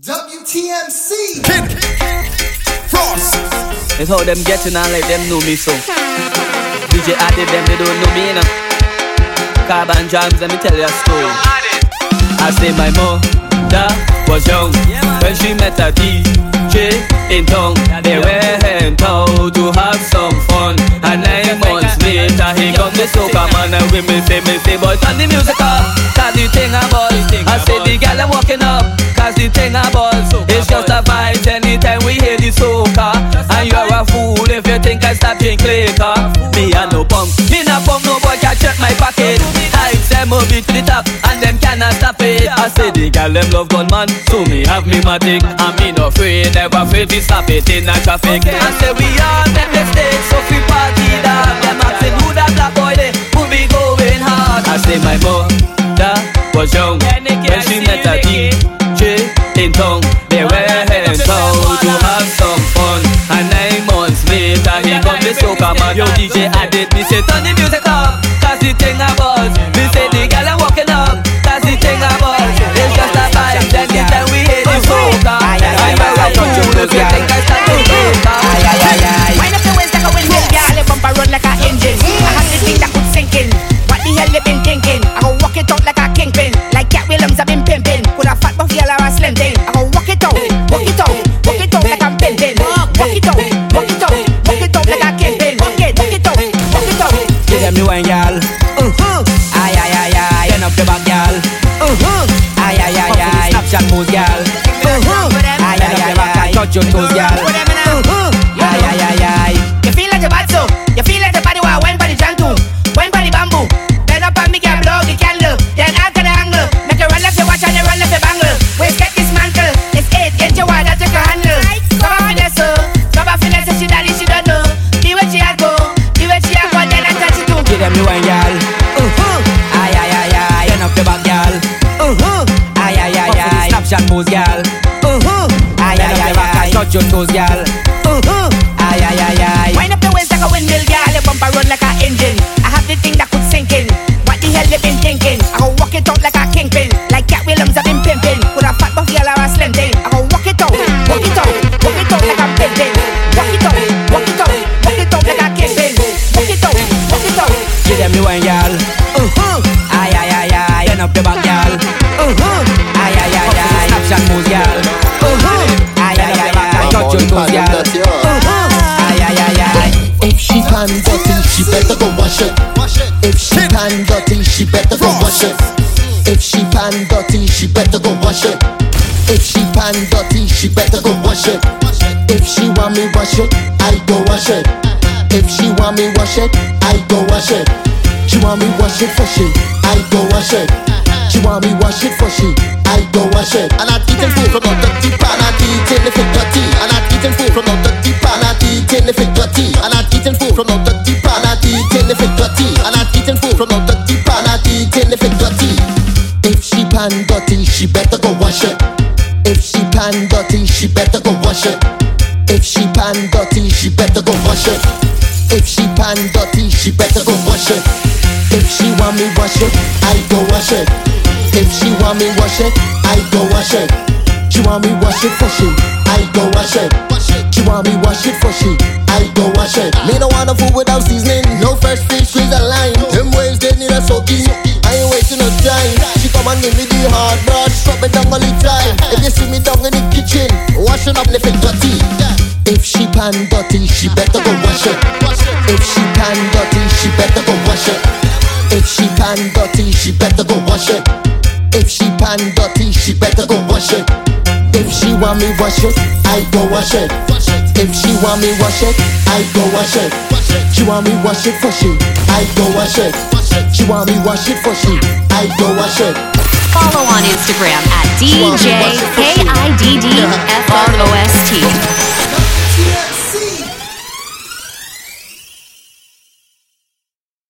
WTMC. Kidd. Frost. It's how them getting on like them know me so. DJ added them, they don't know me, you know. Carbon jams, let me tell you a story. I say my mother was young when she met a DJ in town. They went out to have some fun. And nine months later, he come the soca man and we me say, me say, boy, turn the music up. You think I stop drink later. Me a no pump, me not pump, no boy can check my pocket. I say move it to the top and them cannot stop it. I say the girl them love gun man, so me have me matic. And me no afraid, never afraid to stop it in the traffic. I say we all make mistakes, so we party down. Them asking who that black boy they, who be going hard. I say my mother was young when she met a DJ in town. They went out to have some he come man. Yo DJ added me say turn the music up, cause the thing a Snapchat moves, girl. Uh-huh. Ay, ay, ay, ay. Ay. Snapchat moves, girl. Uh-huh. Ay, ay, ay, ay. Touch your toes, girl. Pan dirty, she better go wash it. If she pan dirty, she better go wash it. If she pan dirty, she better go wash it. If she want me wash it, I go wash it. If she want me wash it, I go wash it. She want me wash it for she, I go wash it. She want me wash it for she, I go wash it. And I'm eating food from out dirty pan, I'm eating if it dirty. And I'm eating food from out dirty pan, I'm eating if it dirty. And I'm wash it. If she pan dirty, she better go wash it. If she pan dirty, she better go wash it. If she pan dirty, she better go wash it. If she want me wash it, I go wash it. If she want me wash it, I go wash it. She want me wash it for she, I go wash it. She want me wash it for she, I go wash it. Me want no food without seasoning, no fresh fish, squeeze a lime. Them waves they need a soaking. Wasting no time. She come and give me the hard brush, drop it down all the time. If you see me down in the kitchen, washing up it dirty. If she pan dirty, she better go wash it. If she pan dirty, she better go wash it. If she pan dirty, she better go wash it. If she pan dirty, she better go wash it. If she want me wash it, I go wash it. If she want me wash it, I go wash it. She want me wash it for she, I go wash it. She want me wash it for she, I go wash it. Follow on Instagram at DJ K I D D F R O S T.